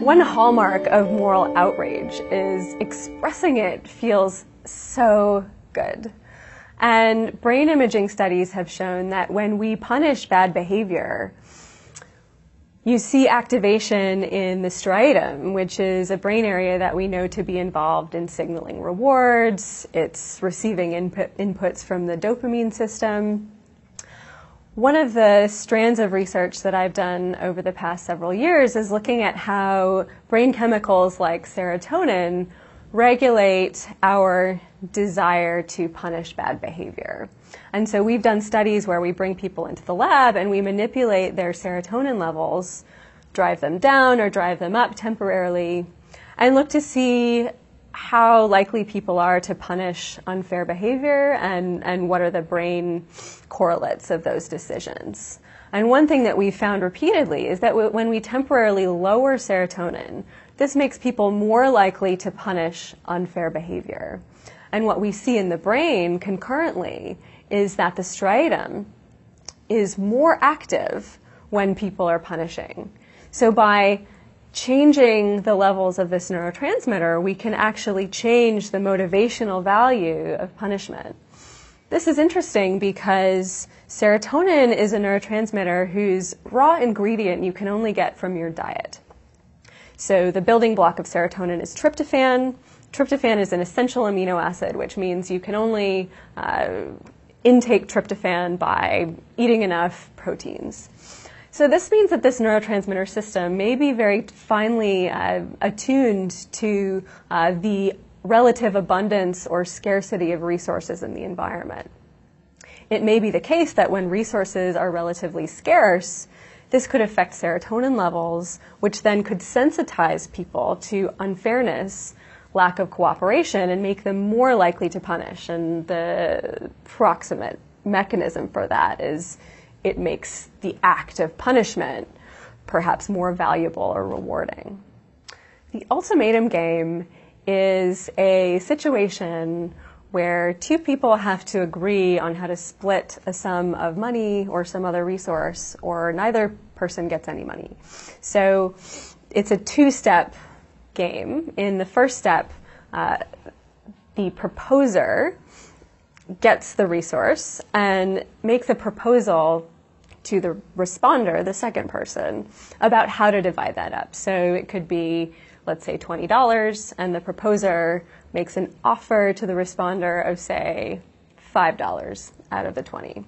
One hallmark of moral outrage is expressing it feels so good. And brain imaging studies have shown that when we punish bad behavior, you see activation in the striatum, which is a brain area that we know to be involved in signaling rewards. It's receiving input, inputs from the dopamine system. One of the strands of research that I've done over the past several years is looking at how brain chemicals like serotonin regulate our desire to punish bad behavior. And so we've done studies where we bring people into the lab and we manipulate their serotonin levels, drive them down or drive them up temporarily, and look to see how likely people are to punish unfair behavior and, and what are the brain correlates of those decisions. And one thing that we found repeatedly is that when we temporarily lower serotonin, this makes people more likely to punish unfair behavior. And what we see in the brain concurrently is that the striatum is more active when people are punishing. So by changing the levels of this neurotransmitter, we can actually change the motivational value of punishment. This is interesting because serotonin is a neurotransmitter whose raw ingredient you can only get from your diet. So the building block of serotonin is tryptophan. Tryptophan is an essential amino acid, which means you can only uh, intake tryptophan by eating enough proteins. So this means that this neurotransmitter system may be very finely uh, attuned to uh, the relative abundance or scarcity of resources in the environment. It may be the case that when resources are relatively scarce, this could affect serotonin levels, which then could sensitize people to unfairness, lack of cooperation, and make them more likely to punish. And the proximate mechanism for that is it makes the act of punishment perhaps more valuable or rewarding. The ultimatum game is a situation where two people have to agree on how to split a sum of money or some other resource, or neither person gets any money. So it's a two step game. In the first step, uh, the proposer gets the resource and makes a proposal to the responder, the second person, about how to divide that up. So it could be, let's say, $20, and the proposer makes an offer to the responder of, say, $5 out of the 20.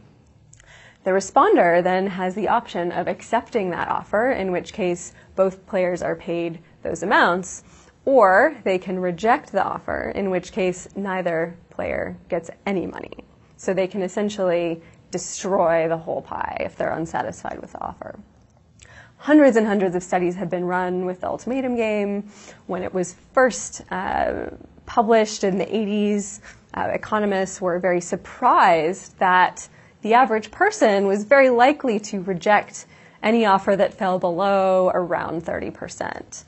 The responder then has the option of accepting that offer, in which case both players are paid those amounts, or they can reject the offer, in which case neither player gets any money. So they can essentially destroy the whole pie if they're unsatisfied with the offer. Hundreds and hundreds of studies have been run with the ultimatum game. When it was first uh, published in the 80s, uh, economists were very surprised that the average person was very likely to reject any offer that fell below around 30%.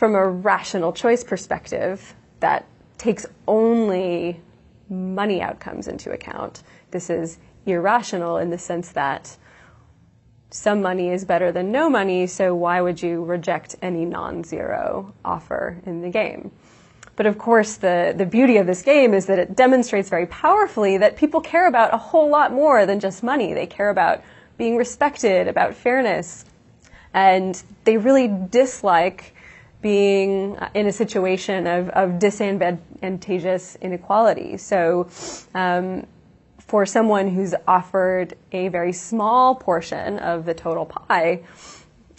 From a rational choice perspective, that takes only money outcomes into account. This is irrational in the sense that some money is better than no money, so why would you reject any non zero offer in the game? But of course, the, the beauty of this game is that it demonstrates very powerfully that people care about a whole lot more than just money. They care about being respected, about fairness, and they really dislike being in a situation of, of disadvantageous inequality. So, um, for someone who's offered a very small portion of the total pie,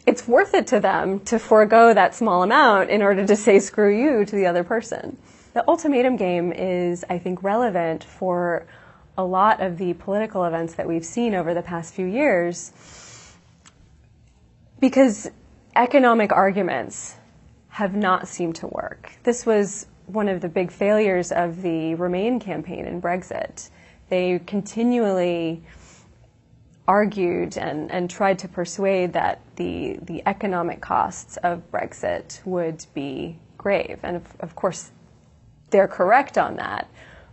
it's worth it to them to forego that small amount in order to say screw you to the other person. The ultimatum game is, I think, relevant for a lot of the political events that we've seen over the past few years because economic arguments have not seemed to work. This was one of the big failures of the Remain campaign in Brexit they continually argued and, and tried to persuade that the, the economic costs of Brexit would be grave. And of, of course, they're correct on that.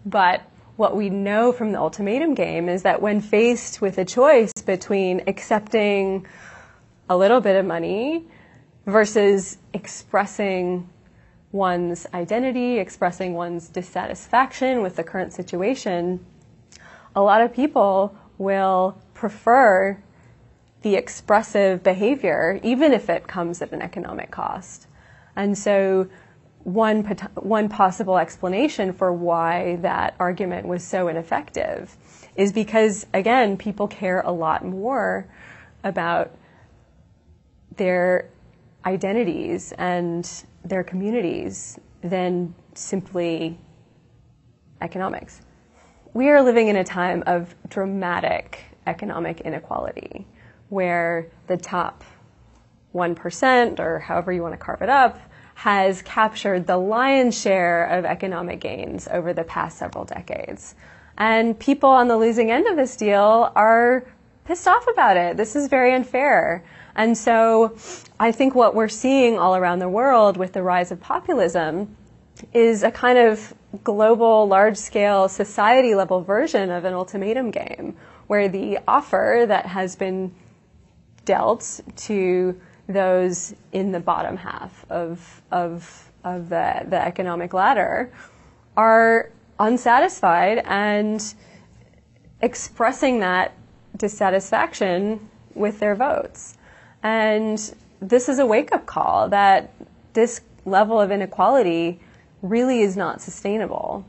But what we know from the ultimatum game is that when faced with a choice between accepting a little bit of money versus expressing one's identity, expressing one's dissatisfaction with the current situation, a lot of people will prefer the expressive behavior, even if it comes at an economic cost. And so, one, one possible explanation for why that argument was so ineffective is because, again, people care a lot more about their identities and their communities than simply economics. We are living in a time of dramatic economic inequality where the top 1%, or however you want to carve it up, has captured the lion's share of economic gains over the past several decades. And people on the losing end of this deal are pissed off about it. This is very unfair. And so I think what we're seeing all around the world with the rise of populism is a kind of global, large scale, society level version of an ultimatum game where the offer that has been dealt to those in the bottom half of, of, of the, the economic ladder are unsatisfied and expressing that dissatisfaction with their votes. And this is a wake up call that this level of inequality really is not sustainable.